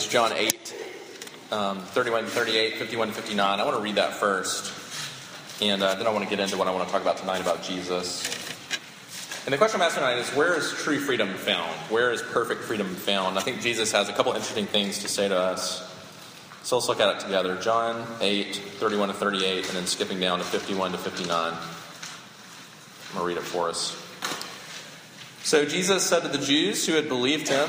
is John 8, um, 31 to 38, 51 to 59. I want to read that first, and uh, then I want to get into what I want to talk about tonight about Jesus. And the question I'm asking tonight is where is true freedom found? Where is perfect freedom found? I think Jesus has a couple interesting things to say to us. So let's look at it together. John 8, 31 to 38, and then skipping down to 51 to 59. I'm going to read it for us. So Jesus said to the Jews who had believed him,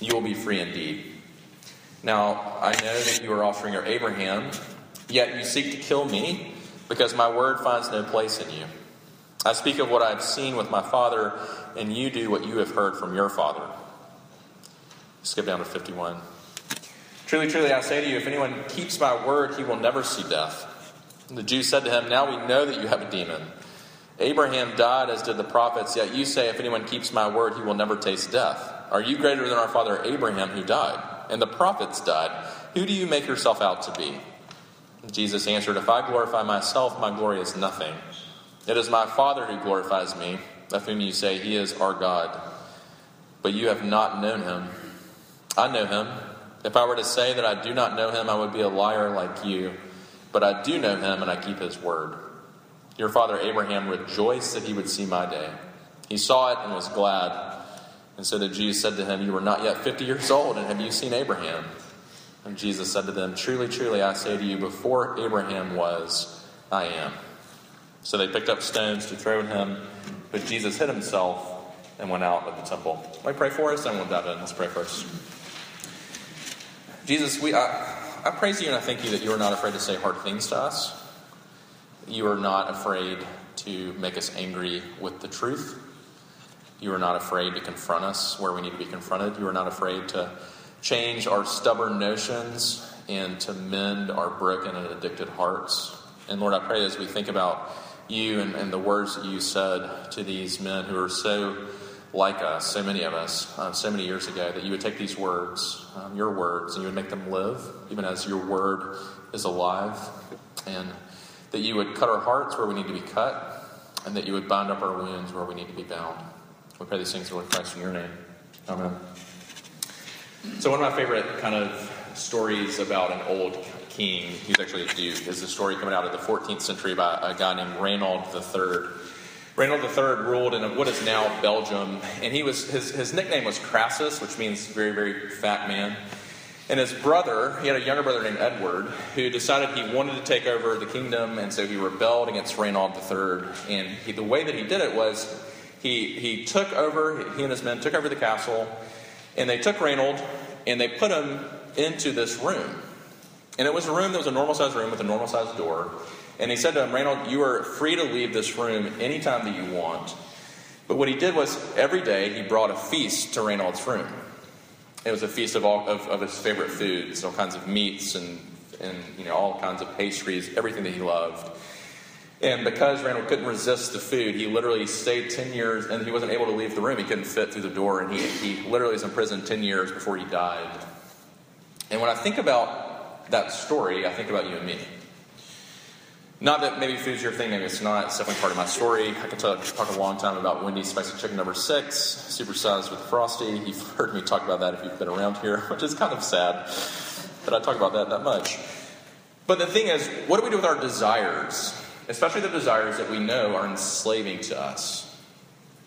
you will be free indeed. Now, I know that you are offering your Abraham, yet you seek to kill me, because my word finds no place in you. I speak of what I have seen with my father, and you do what you have heard from your father. Skip down to 51. Truly, truly, I say to you, if anyone keeps my word, he will never see death. The Jews said to him, Now we know that you have a demon. Abraham died as did the prophets, yet you say, If anyone keeps my word, he will never taste death. Are you greater than our father Abraham, who died? And the prophets died. Who do you make yourself out to be? Jesus answered, If I glorify myself, my glory is nothing. It is my Father who glorifies me, of whom you say, He is our God. But you have not known him. I know him. If I were to say that I do not know him, I would be a liar like you. But I do know him, and I keep his word. Your father Abraham rejoiced that he would see my day. He saw it and was glad. And so the Jews said to him, You are not yet fifty years old, and have you seen Abraham? And Jesus said to them, Truly, truly, I say to you, before Abraham was, I am. So they picked up stones to throw at him, but Jesus hid himself and went out of the temple. Let me pray for us, and we'll dive in. Let's pray first. Jesus, we, I, I praise you and I thank you that you are not afraid to say hard things to us. You are not afraid to make us angry with the truth. You are not afraid to confront us where we need to be confronted. You are not afraid to change our stubborn notions and to mend our broken and addicted hearts. And Lord, I pray as we think about you and, and the words that you said to these men who are so like us, so many of us, uh, so many years ago, that you would take these words, um, your words, and you would make them live, even as your word is alive, and that you would cut our hearts where we need to be cut, and that you would bind up our wounds where we need to be bound. We pray these things, Lord Christ, in your name. Amen. So, one of my favorite kind of stories about an old king, he's actually a duke, is a story coming out of the 14th century by a guy named Reynold III. Reynold III ruled in what is now Belgium, and he was his, his nickname was Crassus, which means very, very fat man. And his brother, he had a younger brother named Edward, who decided he wanted to take over the kingdom, and so he rebelled against Reynold III. And he, the way that he did it was he, he took over, he and his men took over the castle, and they took Reynold and they put him into this room. And it was a room that was a normal sized room with a normal sized door. And he said to him, Reynold, you are free to leave this room anytime that you want. But what he did was every day he brought a feast to Reynold's room. It was a feast of all of, of his favorite foods, all kinds of meats and, and you know all kinds of pastries, everything that he loved. And because Randall couldn't resist the food, he literally stayed 10 years and he wasn't able to leave the room. He couldn't fit through the door, and he, he literally was in prison 10 years before he died. And when I think about that story, I think about you and me. Not that maybe food's your thing, maybe it's not. It's definitely part of my story. I could talk, talk a long time about Wendy's spicy chicken number six, supersized with frosty. You've heard me talk about that if you've been around here, which is kind of sad that I talk about that that much. But the thing is, what do we do with our desires? Especially the desires that we know are enslaving to us.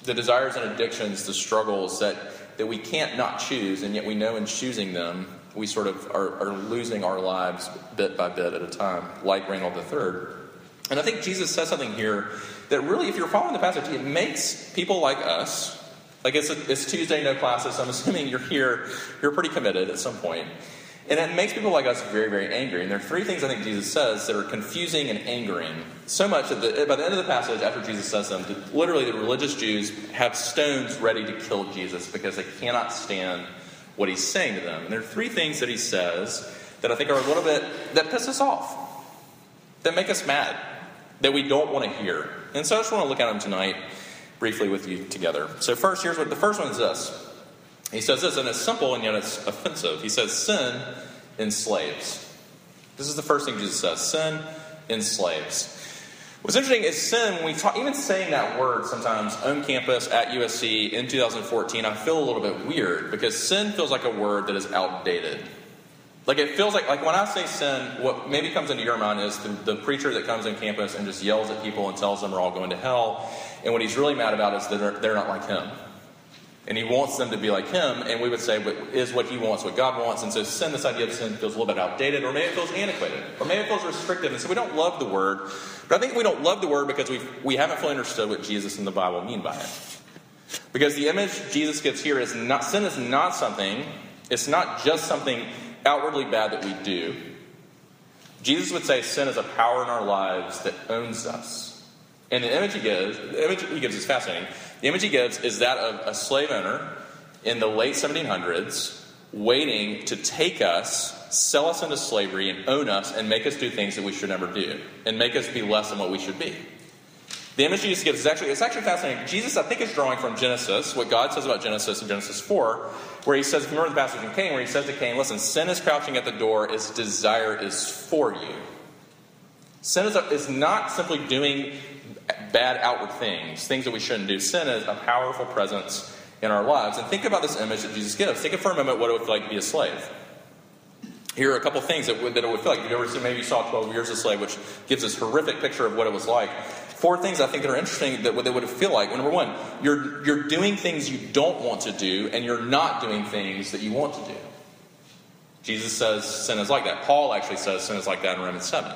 The desires and addictions, the struggles that, that we can't not choose, and yet we know in choosing them, we sort of are, are losing our lives bit by bit at a time, like Reynold III. And I think Jesus says something here that really, if you're following the passage, it makes people like us, like it's, a, it's Tuesday, no classes, so I'm assuming you're here, you're pretty committed at some point. And it makes people like us very, very angry. And there are three things I think Jesus says that are confusing and angering. So much that the, by the end of the passage, after Jesus says them, literally the religious Jews have stones ready to kill Jesus because they cannot stand what he's saying to them. And there are three things that he says that I think are a little bit that piss us off, that make us mad, that we don't want to hear. And so I just want to look at them tonight briefly with you together. So first, here's what the first one is this. He says this, and it's simple and yet it's offensive. He says, Sin enslaves. This is the first thing Jesus says sin enslaves. What's interesting is sin, when we talk, even saying that word sometimes on campus at USC in 2014, I feel a little bit weird because sin feels like a word that is outdated. Like it feels like, like when I say sin, what maybe comes into your mind is the, the preacher that comes on campus and just yells at people and tells them we're all going to hell. And what he's really mad about is that they're, they're not like him. And he wants them to be like him, and we would say, is what he wants, what God wants. And so sin, this idea of sin, feels a little bit outdated, or maybe it feels antiquated, or maybe it feels restrictive. And so we don't love the word. But I think we don't love the word because we've, we haven't fully understood what Jesus and the Bible mean by it. Because the image Jesus gives here is not, sin is not something, it's not just something outwardly bad that we do. Jesus would say sin is a power in our lives that owns us. And the image he gives, the image he gives is fascinating. The image he gives is that of a slave owner in the late 1700s waiting to take us, sell us into slavery, and own us, and make us do things that we should never do, and make us be less than what we should be. The image Jesus gives is actually it's actually fascinating. Jesus, I think, is drawing from Genesis, what God says about Genesis in Genesis 4, where he says, remember the passage in Cain, where he says to Cain, listen, sin is crouching at the door, its desire is for you. Sin is, is not simply doing bad outward things, things that we shouldn't do. Sin is a powerful presence in our lives. And think about this image that Jesus gives. Think for a moment what it would feel like to be a slave. Here are a couple things that, would, that it would feel like. You've ever seen, maybe you saw 12 Years a Slave, which gives this horrific picture of what it was like. Four things I think that are interesting that they would feel like. Number one, you're, you're doing things you don't want to do, and you're not doing things that you want to do. Jesus says sin is like that. Paul actually says sin is like that in Romans 7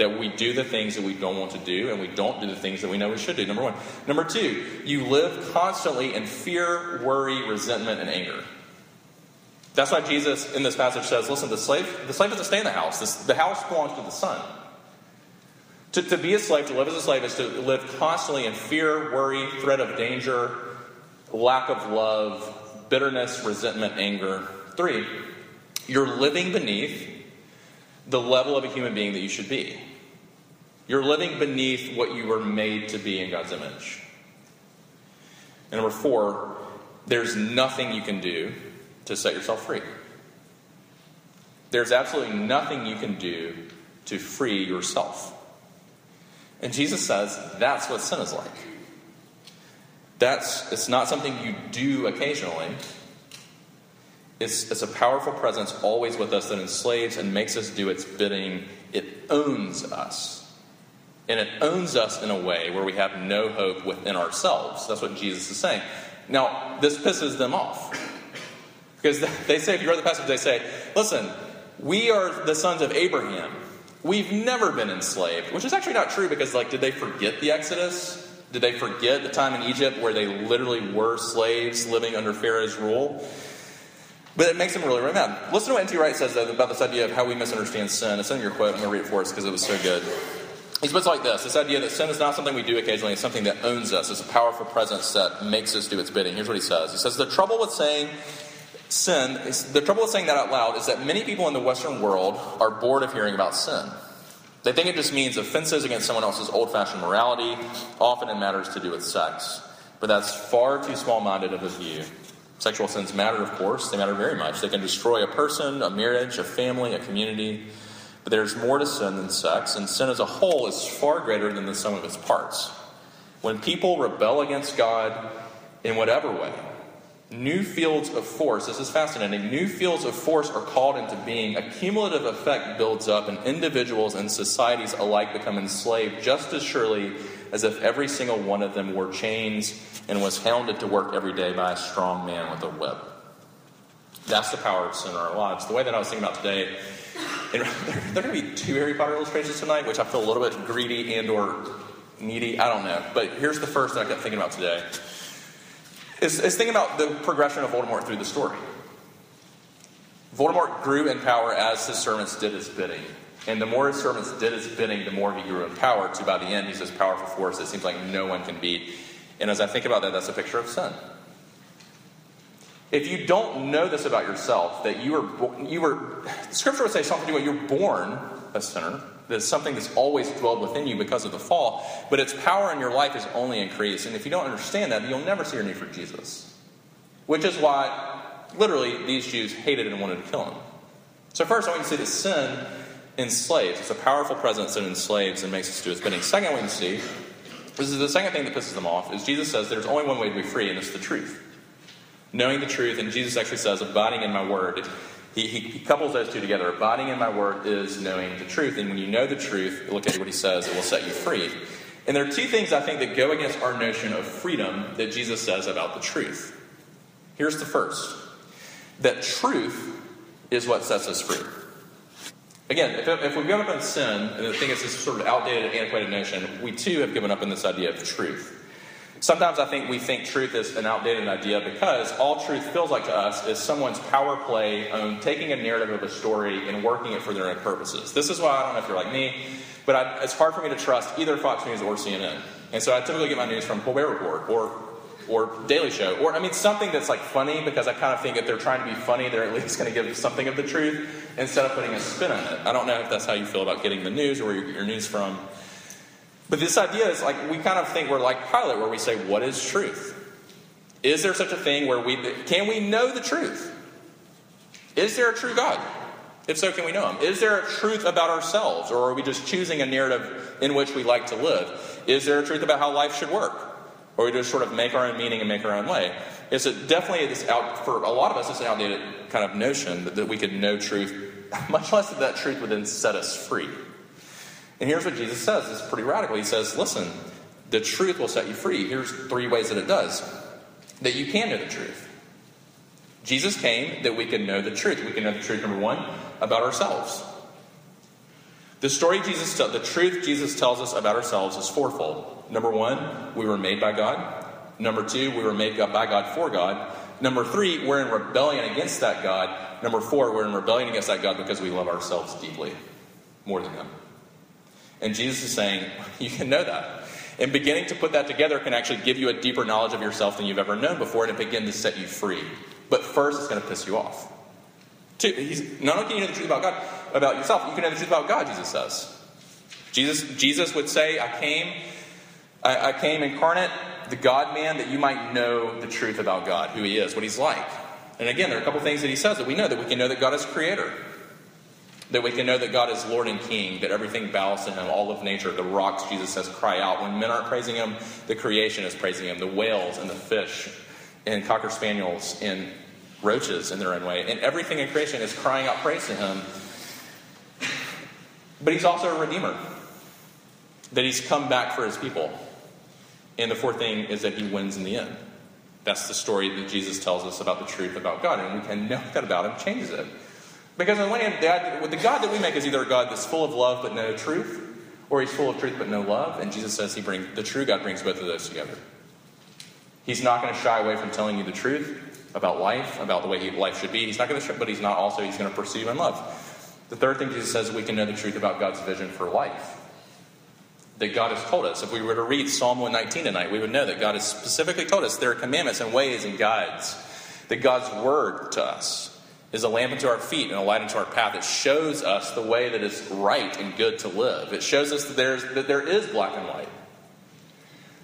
that we do the things that we don't want to do and we don't do the things that we know we should do. Number one. Number two, you live constantly in fear, worry, resentment, and anger. That's why Jesus in this passage says, listen, the slave, the slave doesn't stay in the house. The house belongs to the son. To, to be a slave, to live as a slave, is to live constantly in fear, worry, threat of danger, lack of love, bitterness, resentment, anger. Three, you're living beneath the level of a human being that you should be. You're living beneath what you were made to be in God's image. And number four, there's nothing you can do to set yourself free. There's absolutely nothing you can do to free yourself. And Jesus says that's what sin is like. That's it's not something you do occasionally. It's, it's a powerful presence always with us that enslaves and makes us do its bidding. It owns us. And it owns us in a way where we have no hope within ourselves. That's what Jesus is saying. Now, this pisses them off. Because they say, if you read the passage, they say, listen, we are the sons of Abraham. We've never been enslaved, which is actually not true because, like, did they forget the Exodus? Did they forget the time in Egypt where they literally were slaves living under Pharaoh's rule? But it makes them really, really mad. Listen to what N.T. Wright says about this idea of how we misunderstand sin. It's in your quote. I'm going to read it for us because it was so good. He puts like this this idea that sin is not something we do occasionally, it's something that owns us. It's a powerful presence that makes us do its bidding. Here's what he says He says, The trouble with saying sin, is, the trouble with saying that out loud is that many people in the Western world are bored of hearing about sin. They think it just means offenses against someone else's old fashioned morality, often in matters to do with sex. But that's far too small minded of a view. Sexual sins matter, of course, they matter very much. They can destroy a person, a marriage, a family, a community. But there's more to sin than sex, and sin as a whole is far greater than the sum of its parts. When people rebel against God in whatever way, new fields of force, this is fascinating, new fields of force are called into being. A cumulative effect builds up, and individuals and societies alike become enslaved just as surely as if every single one of them wore chains and was hounded to work every day by a strong man with a whip. That's the power of sin in our lives. The way that I was thinking about today there, are going to be two Harry Potter illustrations tonight, which I feel a little bit greedy and or needy. I don't know. But here's the first that I kept thinking about today. Is, is thinking about the progression of Voldemort through the story. Voldemort grew in power as his servants did his bidding. And the more his servants did his bidding, the more he grew in power, to by the end, he's this powerful force that seems like no one can beat. And as I think about that, that's a picture of sin. If you don't know this about yourself, that you were, you were, Scripture would say something to you, you're born a sinner. That's something that's always dwelled within you because of the fall, but its power in your life is only increased. And if you don't understand that, you'll never see your need for Jesus. Which is why, literally, these Jews hated and wanted to kill him. So, first, I want you to see that sin enslaves. It's a powerful presence that enslaves and makes us do its bidding. Second, I want you to see this is the second thing that pisses them off is Jesus says there's only one way to be free, and it's the truth. Knowing the truth, and Jesus actually says, abiding in my word. He, he, he, couples those two together. Abiding in my word is knowing the truth. And when you know the truth, look at what he says, it will set you free. And there are two things I think that go against our notion of freedom that Jesus says about the truth. Here's the first that truth is what sets us free. Again, if, if we've given up on sin, and the thing is this sort of outdated, antiquated notion, we too have given up on this idea of truth. Sometimes I think we think truth is an outdated idea because all truth feels like to us is someone's power play on taking a narrative of a story and working it for their own purposes. This is why I don't know if you're like me, but I, it's hard for me to trust either Fox News or CNN. And so I typically get my news from Colbert Report or or Daily Show, or I mean something that's like funny because I kind of think if they're trying to be funny, they're at least going to give you something of the truth instead of putting a spin on it. I don't know if that's how you feel about getting the news or where you get your news from. But this idea is like we kind of think we're like Pilate, where we say, "What is truth? Is there such a thing where we can we know the truth? Is there a true God? If so, can we know Him? Is there a truth about ourselves, or are we just choosing a narrative in which we like to live? Is there a truth about how life should work? or we just sort of make our own meaning and make our own way. It's a, definitely this out for a lot of us. It's an outdated kind of notion that, that we could know truth, much less that that truth would then set us free. And here's what Jesus says. It's pretty radical. He says, "Listen, the truth will set you free. Here's three ways that it does. That you can know the truth. Jesus came that we can know the truth. We can know the truth. Number one about ourselves." The story Jesus tells, the truth Jesus tells us about ourselves is fourfold. Number one, we were made by God. Number two, we were made up by God for God. Number three, we're in rebellion against that God. Number four, we're in rebellion against that God because we love ourselves deeply, more than Him. And Jesus is saying, you can know that. And beginning to put that together can actually give you a deeper knowledge of yourself than you've ever known before, and it begin to set you free. But first, it's going to piss you off. Two, he's, not only can you know the truth about God, about yourself, you can know the truth about God, Jesus says. Jesus, Jesus would say, I came, I, I came incarnate, the God man, that you might know the truth about God, who he is, what he's like. And again, there are a couple things that he says that we know that we can know that God is creator, that we can know that God is Lord and King, that everything bows to him, all of nature, the rocks, Jesus says, cry out. When men aren't praising him, the creation is praising him, the whales and the fish and cocker spaniels and roaches in their own way. And everything in creation is crying out praise to him. But he's also a redeemer, that he's come back for his people. And the fourth thing is that he wins in the end. That's the story that Jesus tells us about the truth about God. And we can know that about him changes it. Because on the one hand, the God that we make is either a God that's full of love but no truth, or he's full of truth but no love. And Jesus says he brings the true God brings both of those together. He's not going to shy away from telling you the truth about life, about the way life should be. He's not going to, but he's not also, he's going to pursue in love. The third thing Jesus says we can know the truth about God's vision for life. That God has told us. If we were to read Psalm 119 tonight, we would know that God has specifically told us there are commandments and ways and guides. That God's word to us is a lamp unto our feet and a light unto our path. It shows us the way that is right and good to live. It shows us that, there's, that there is black and white.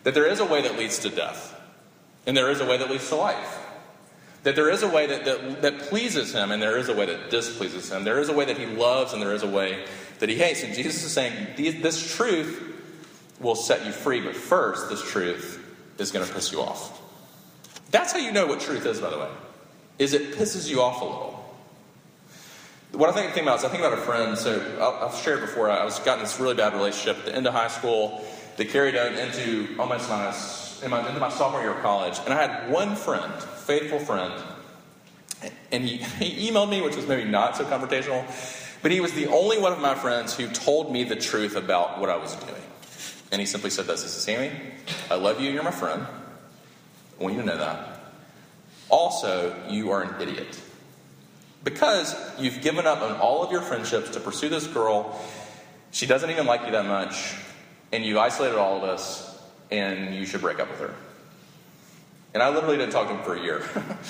That there is a way that leads to death. And there is a way that leads to life. That there is a way that, that, that pleases him and there is a way that displeases him. There is a way that he loves and there is a way that he hates. And Jesus is saying this truth will set you free, but first, this truth is going to piss you off. That's how you know what truth is, by the way, is it pisses you off a little. What I think, think about is I think about a friend. So I've shared before. I was got in this really bad relationship at the end of high school that carried on into almost my, in my into my sophomore year of college, and I had one friend faithful friend. And he, he emailed me, which was maybe not so confrontational, but he was the only one of my friends who told me the truth about what I was doing. And he simply said this This is Sammy, I love you, you're my friend. I want you to know that. Also, you are an idiot. Because you've given up on all of your friendships to pursue this girl. She doesn't even like you that much. And you isolated all of us. And you should break up with her. And I literally didn't talk to him for a year.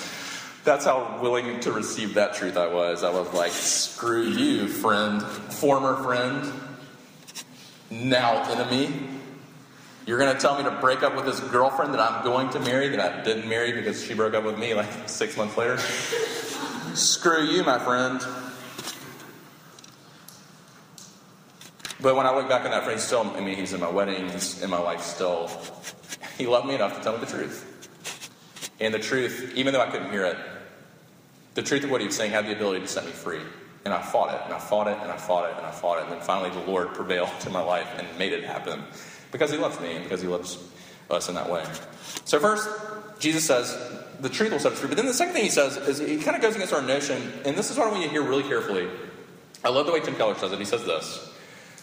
That's how willing to receive that truth I was. I was like, screw you, friend, former friend, now enemy. You're going to tell me to break up with this girlfriend that I'm going to marry, that I didn't marry because she broke up with me like six months later? Screw you, my friend. But when I look back on that friend, still, I mean, he's in my wedding, he's in my life still. He loved me enough to tell me the truth. And the truth, even though I couldn't hear it, the truth of what he was saying had the ability to set me free. And I fought it, and I fought it, and I fought it, and I fought it. And then finally the Lord prevailed in my life and made it happen because he loves me and because he loves us in that way. So, first, Jesus says, the truth will set us free. But then the second thing he says is he kind of goes against our notion, and this is what I want you to hear really carefully. I love the way Tim Keller says it. He says this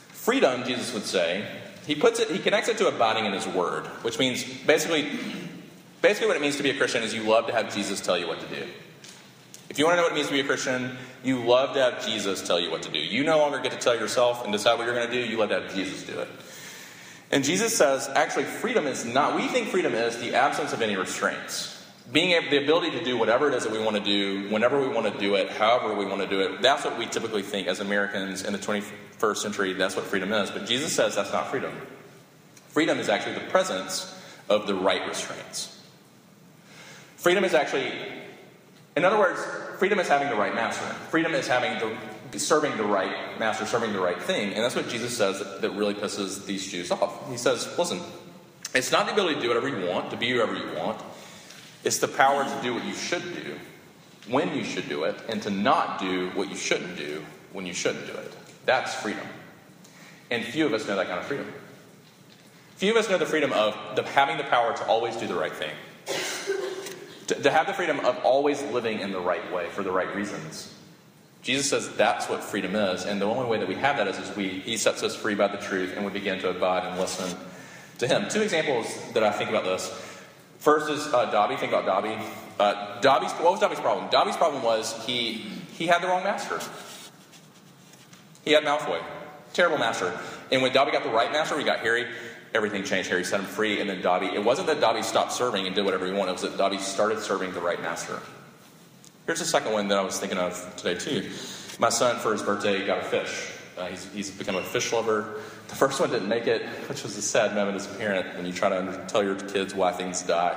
Freedom, Jesus would say, he puts it, he connects it to abiding in his word, which means basically, basically what it means to be a Christian is you love to have Jesus tell you what to do. If you want to know what it means to be a Christian, you love to have Jesus tell you what to do. You no longer get to tell yourself and decide what you're going to do, you love to have Jesus do it. And Jesus says, actually, freedom is not, we think freedom is the absence of any restraints. Being able, the ability to do whatever it is that we want to do, whenever we want to do it, however we want to do it, that's what we typically think as Americans in the 21st century, that's what freedom is. But Jesus says that's not freedom. Freedom is actually the presence of the right restraints. Freedom is actually, in other words, freedom is having the right master. Freedom is having the serving the right master, serving the right thing. And that's what Jesus says that, that really pisses these Jews off. He says, listen, it's not the ability to do whatever you want, to be whoever you want. It's the power to do what you should do, when you should do it, and to not do what you shouldn't do when you shouldn't do it. That's freedom. And few of us know that kind of freedom. Few of us know the freedom of the, having the power to always do the right thing. To, to have the freedom of always living in the right way for the right reasons. Jesus says that's what freedom is, and the only way that we have that is, is we he sets us free by the truth, and we begin to abide and listen to him. Two examples that I think about this. First is uh, Dobby. Think about Dobby. Uh, Dobby's what was Dobby's problem? Dobby's problem was he he had the wrong master. He had Malfoy, terrible master. And when Dobby got the right master, we got Harry. Everything changed. Harry set him free, and then Dobby. It wasn't that Dobby stopped serving and did whatever he wanted. It was that Dobby started serving the right master. Here's the second one that I was thinking of today too. My son, for his birthday, got a fish. Uh, he's, he's become a fish lover. The first one didn't make it, which was a sad moment as a parent when you try to tell your kids why things die.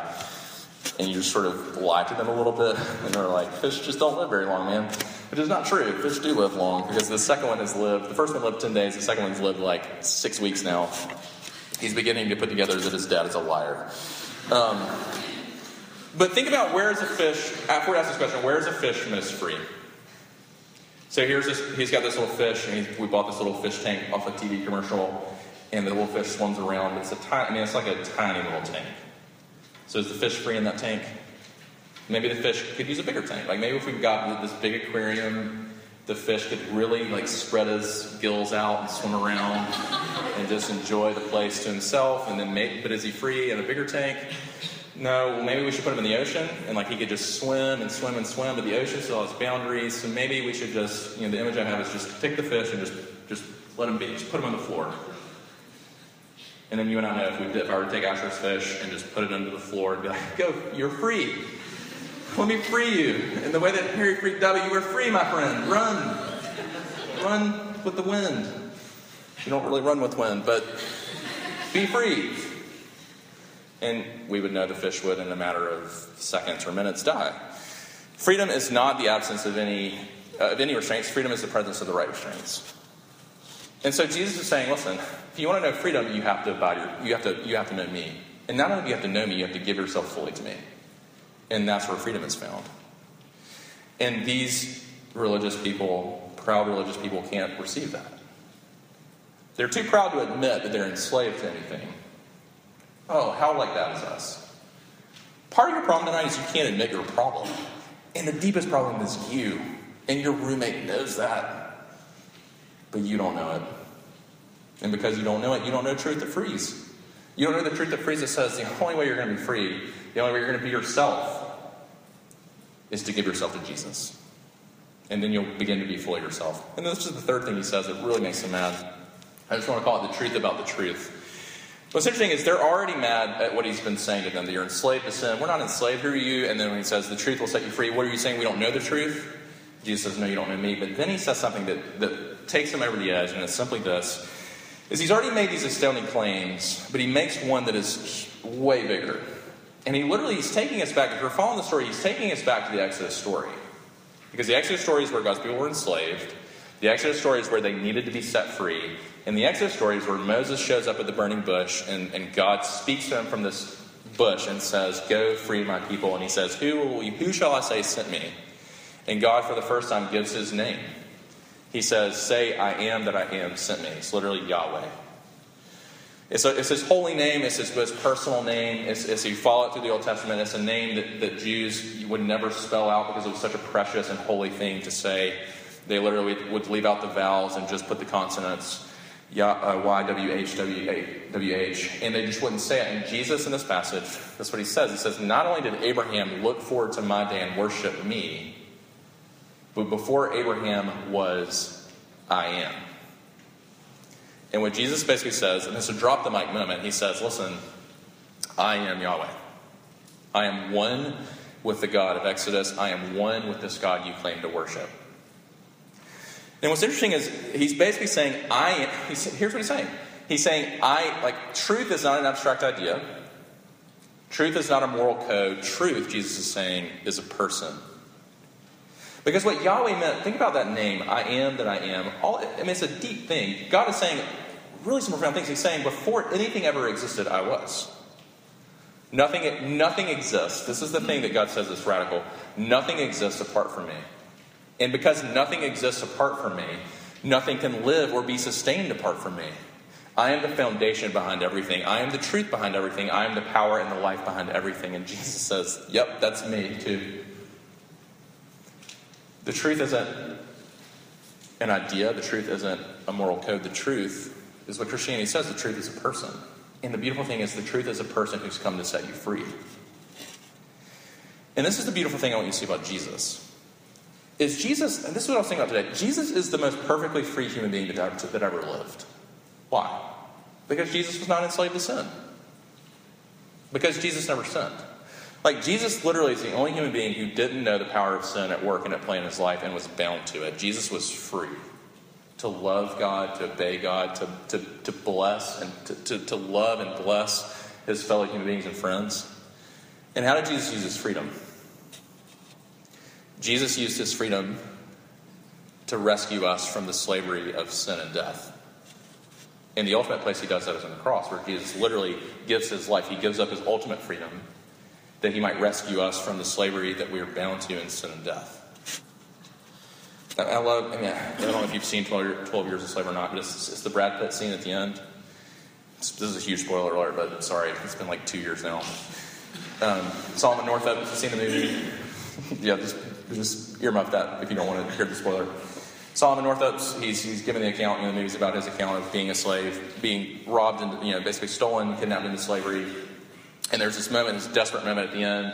And you just sort of lie to them a little bit, and they're like, fish just don't live very long, man. Which is not true. Fish do live long because the second one has lived, the first one lived 10 days, the second one's lived like six weeks now. He's beginning to put together that his dad is a liar. Um, but think about where is a fish, after we ask this question, where is a fish when free? So here's this, he's got this little fish, and we bought this little fish tank off a TV commercial, and the little fish swims around. It's a tiny, I mean, it's like a tiny little tank. So is the fish free in that tank? Maybe the fish could use a bigger tank. Like maybe if we got this big aquarium, the fish could really like spread his gills out and swim around and just enjoy the place to himself. And then maybe, but is he free in a bigger tank? No, well, maybe we should put him in the ocean and like he could just swim and swim and swim, but the ocean still has boundaries. So maybe we should just, you know, the image I have is just take the fish and just just let him be, just put him on the floor. And then you and I know if, we did, if I were to take Asher's fish and just put it under the floor and be like, go, you're free. Let me free you. And the way that Harry freaked out, you were free, my friend. Run. Run with the wind. You don't really run with wind, but be free. And we would know the fish would, in a matter of seconds or minutes, die. Freedom is not the absence of any, uh, of any restraints. Freedom is the presence of the right restraints. And so Jesus is saying, listen, if you want to know freedom, you have to abide your, you have to, you have to know me. And not only do you have to know me, you have to give yourself fully to me. And that's where freedom is found. And these religious people, proud religious people, can't receive that. They're too proud to admit that they're enslaved to anything. Oh, how like that is us. Part of your problem tonight is you can't admit your problem. And the deepest problem is you. And your roommate knows that. But you don't know it. And because you don't know it, you don't know truth that frees. You don't know the truth that frees that says the only way you're going to be free, the only way you're going to be yourself, is to give yourself to Jesus. And then you'll begin to be fully yourself. And this is the third thing he says that really makes him mad. I just want to call it the truth about the truth. What's interesting is they're already mad at what he's been saying to them. That you're enslaved to sin. We're not enslaved. Who are you? And then when he says the truth will set you free, what are you saying? We don't know the truth. Jesus says, No, you don't know me. But then he says something that, that takes him over the edge, and it's simply this is he's already made these astounding claims, but he makes one that is way bigger. And he literally he's taking us back, if you're following the story, he's taking us back to the Exodus story. Because the Exodus story is where God's people were enslaved. The Exodus story is where they needed to be set free. And the Exodus story is where Moses shows up at the burning bush and, and God speaks to him from this bush and says, Go free my people. And he says, Who, who shall I say sent me? And God, for the first time, gives his name. He says, Say, I am that I am sent me. It's literally Yahweh. It's, a, it's his holy name, it's his most personal name. It's, it's, you follow it through the Old Testament, it's a name that, that Jews would never spell out because it was such a precious and holy thing to say. They literally would leave out the vowels and just put the consonants. Uh, y, W, H, W, W, H, and they just wouldn't say it. And Jesus, in this passage, that's what he says. He says, Not only did Abraham look forward to my day and worship me, but before Abraham was, I am. And what Jesus basically says, and it's a drop the mic moment, he says, Listen, I am Yahweh. I am one with the God of Exodus. I am one with this God you claim to worship. And what's interesting is he's basically saying, I here's what he's saying. He's saying, I like truth is not an abstract idea. Truth is not a moral code. Truth, Jesus is saying, is a person. Because what Yahweh meant, think about that name, I am that I am. All, I mean, it's a deep thing. God is saying really some profound things. He's saying, before anything ever existed, I was. Nothing, nothing exists. This is the thing that God says is radical. Nothing exists apart from me. And because nothing exists apart from me, nothing can live or be sustained apart from me. I am the foundation behind everything. I am the truth behind everything. I am the power and the life behind everything. And Jesus says, Yep, that's me too. The truth isn't an idea, the truth isn't a moral code. The truth is what Christianity says the truth is a person. And the beautiful thing is, the truth is a person who's come to set you free. And this is the beautiful thing I want you to see about Jesus. Is Jesus, and this is what I was thinking about today, Jesus is the most perfectly free human being that ever, that ever lived. Why? Because Jesus was not enslaved to sin. Because Jesus never sinned. Like, Jesus literally is the only human being who didn't know the power of sin at work and at play in his life and was bound to it. Jesus was free to love God, to obey God, to, to, to bless and to, to, to love and bless his fellow human beings and friends. And how did Jesus use his freedom? Jesus used his freedom to rescue us from the slavery of sin and death. And the ultimate place he does that is on the cross, where Jesus literally gives his life. He gives up his ultimate freedom that he might rescue us from the slavery that we are bound to in sin and death. I love, I mean, I don't know if you've seen 12, 12 Years a Slave or not, but it's, it's, the Brad Pitt scene at the end. It's, this is a huge spoiler alert, but sorry, it's been like two years now. Um, Solomon Northup, seen the movie? yeah, just, just earmuff that if you don't want to hear the spoiler. Solomon Northup, he's, he's given the account in the movies about his account of being a slave, being robbed and, you know, basically stolen, kidnapped into slavery. And there's this moment, this desperate moment at the end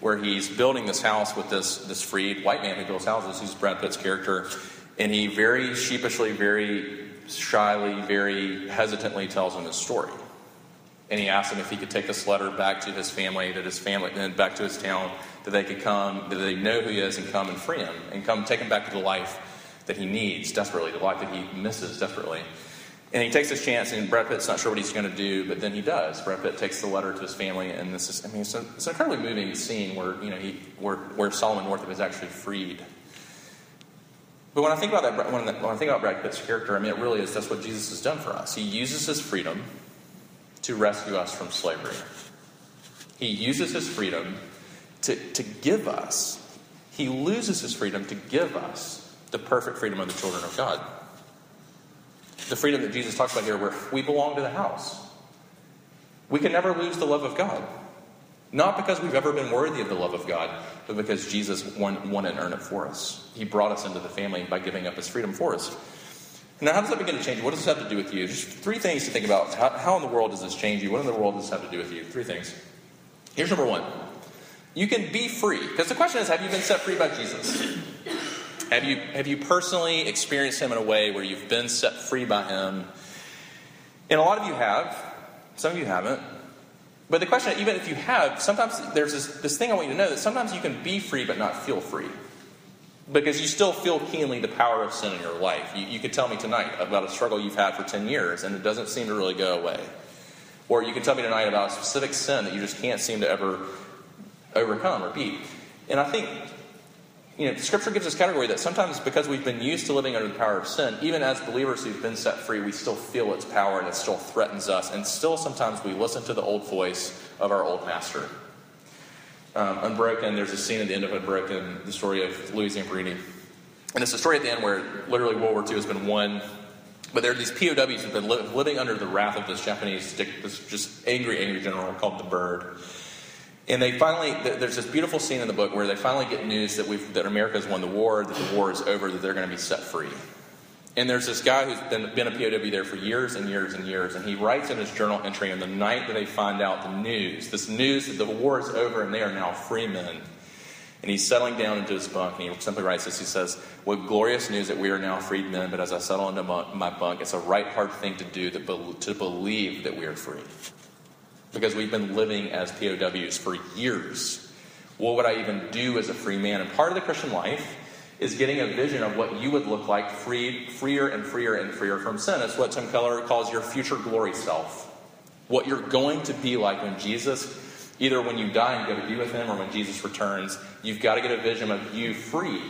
where he's building this house with this, this freed white man who builds houses, who's Brad Pitt's character. And he very sheepishly, very shyly, very hesitantly tells him his story. And he asks him if he could take this letter back to his family, that his family, and back to his town, that they could come, that they know who he is, and come and free him, and come take him back to the life that he needs desperately, the life that he misses desperately. And he takes his chance, and Brad Pitt's not sure what he's going to do, but then he does. Brad Pitt takes the letter to his family, and this is, I mean, it's, a, it's an incredibly moving scene where, you know, he, where, where Solomon Northup is actually freed. But when I think about that, when, when I think about Brad Pitt's character, I mean, it really is that's what Jesus has done for us. He uses his freedom to rescue us from slavery. He uses his freedom to, to give us, he loses his freedom to give us the perfect freedom of the children of God the freedom that Jesus talks about here, where we belong to the house. We can never lose the love of God. Not because we've ever been worthy of the love of God, but because Jesus won, won and earned it for us. He brought us into the family by giving up his freedom for us. Now, how does that begin to change? What does this have to do with you? Just three things to think about. How, how in the world does this change you? What in the world does this have to do with you? Three things. Here's number one you can be free. Because the question is have you been set free by Jesus? Have you, have you personally experienced Him in a way where you've been set free by Him? And a lot of you have. Some of you haven't. But the question, even if you have, sometimes there's this, this thing I want you to know that sometimes you can be free but not feel free. Because you still feel keenly the power of sin in your life. You, you could tell me tonight about a struggle you've had for 10 years and it doesn't seem to really go away. Or you can tell me tonight about a specific sin that you just can't seem to ever overcome or beat. And I think, you know, Scripture gives us category that sometimes because we've been used to living under the power of sin, even as believers who've been set free, we still feel its power and it still threatens us. And still sometimes we listen to the old voice of our old master. Um, Unbroken, there's a scene at the end of Unbroken, the story of Louis Zamperini. And it's a story at the end where literally World War II has been won but there are these POWs who've been li- living under the wrath of this Japanese, this just angry, angry general called the Bird. And they finally, there's this beautiful scene in the book where they finally get news that, we've, that America has won the war, that the war is over, that they're going to be set free. And there's this guy who's been, been a POW there for years and years and years, and he writes in his journal entry on the night that they find out the news, this news that the war is over and they are now free men and he's settling down into his bunk, and he simply writes this. He says, What glorious news that we are now freed men, but as I settle into my bunk, it's a right hard thing to do to believe that we are free. Because we've been living as POWs for years. What would I even do as a free man? And part of the Christian life is getting a vision of what you would look like freer and freer and freer from sin. It's what Tim Keller calls your future glory self. What you're going to be like when Jesus Either when you die and go to be with Him or when Jesus returns, you've got to get a vision of you free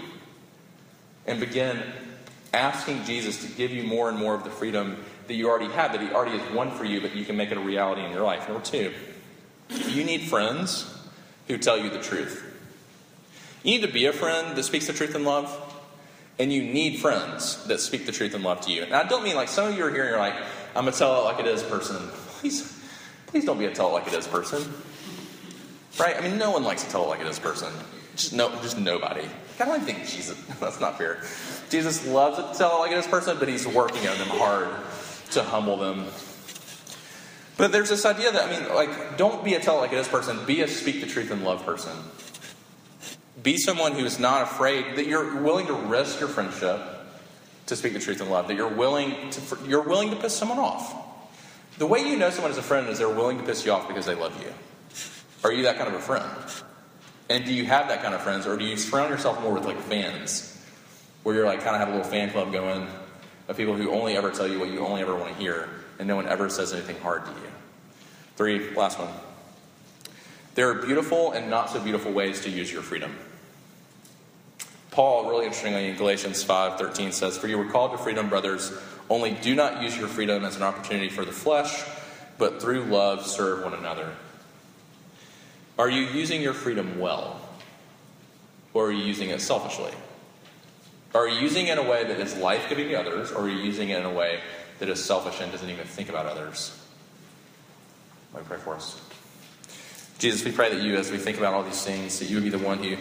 and begin asking Jesus to give you more and more of the freedom that you already have, that He already has won for you, but you can make it a reality in your life. Number two, you need friends who tell you the truth. You need to be a friend that speaks the truth in love, and you need friends that speak the truth in love to you. And I don't mean like some of you are here and you're like, I'm a tell it like it is person. Please, please don't be a tell it like it is person. Right? I mean, no one likes to tell it like it is person. Just no, just nobody. I don't even think Jesus. That's not fair. Jesus loves to tell it like it is person, but he's working on them hard to humble them. But there's this idea that I mean, like, don't be a tell like it is person. Be a speak the truth and love person. Be someone who is not afraid that you're willing to risk your friendship to speak the truth and love. That you're willing to you're willing to piss someone off. The way you know someone is a friend is they're willing to piss you off because they love you. Are you that kind of a friend? And do you have that kind of friends, or do you surround yourself more with like fans, where you're like kind of have a little fan club going of people who only ever tell you what you only ever want to hear, and no one ever says anything hard to you? Three, last one. There are beautiful and not so beautiful ways to use your freedom. Paul, really interestingly, in Galatians 5:13 says, "For you were called to freedom, brothers. Only do not use your freedom as an opportunity for the flesh, but through love serve one another." Are you using your freedom well? Or are you using it selfishly? Are you using it in a way that is life giving to others, or are you using it in a way that is selfish and doesn't even think about others? Let me pray for us. Jesus, we pray that you, as we think about all these things, that you would be the one who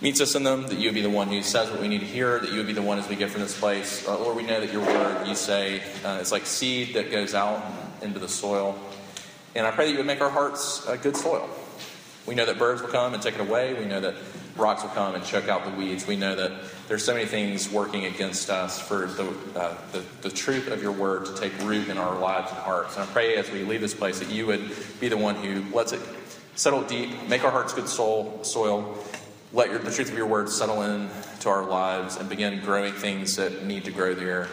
meets us in them, that you would be the one who says what we need to hear, that you would be the one as we get from this place. Uh, Lord, we know that your word, you say, uh, it's like seed that goes out into the soil. And I pray that you would make our hearts uh, good soil. We know that birds will come and take it away. We know that rocks will come and choke out the weeds. We know that there's so many things working against us for the, uh, the, the, truth of your word to take root in our lives and hearts. And I pray as we leave this place that you would be the one who lets it settle deep, make our hearts good soul, soil, let your, the truth of your word settle in to our lives and begin growing things that need to grow there.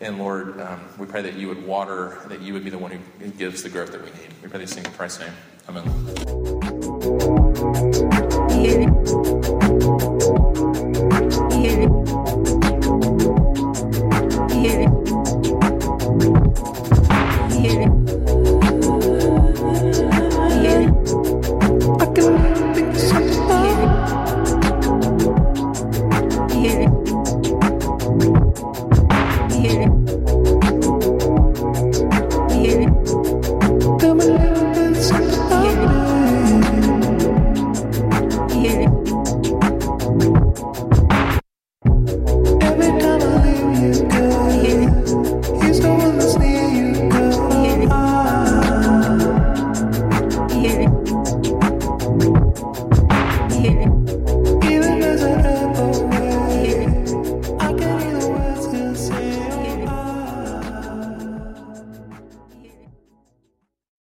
And Lord, um, we pray that you would water, that you would be the one who, gives the growth that we need. We pray these things in Christ's name. Amen.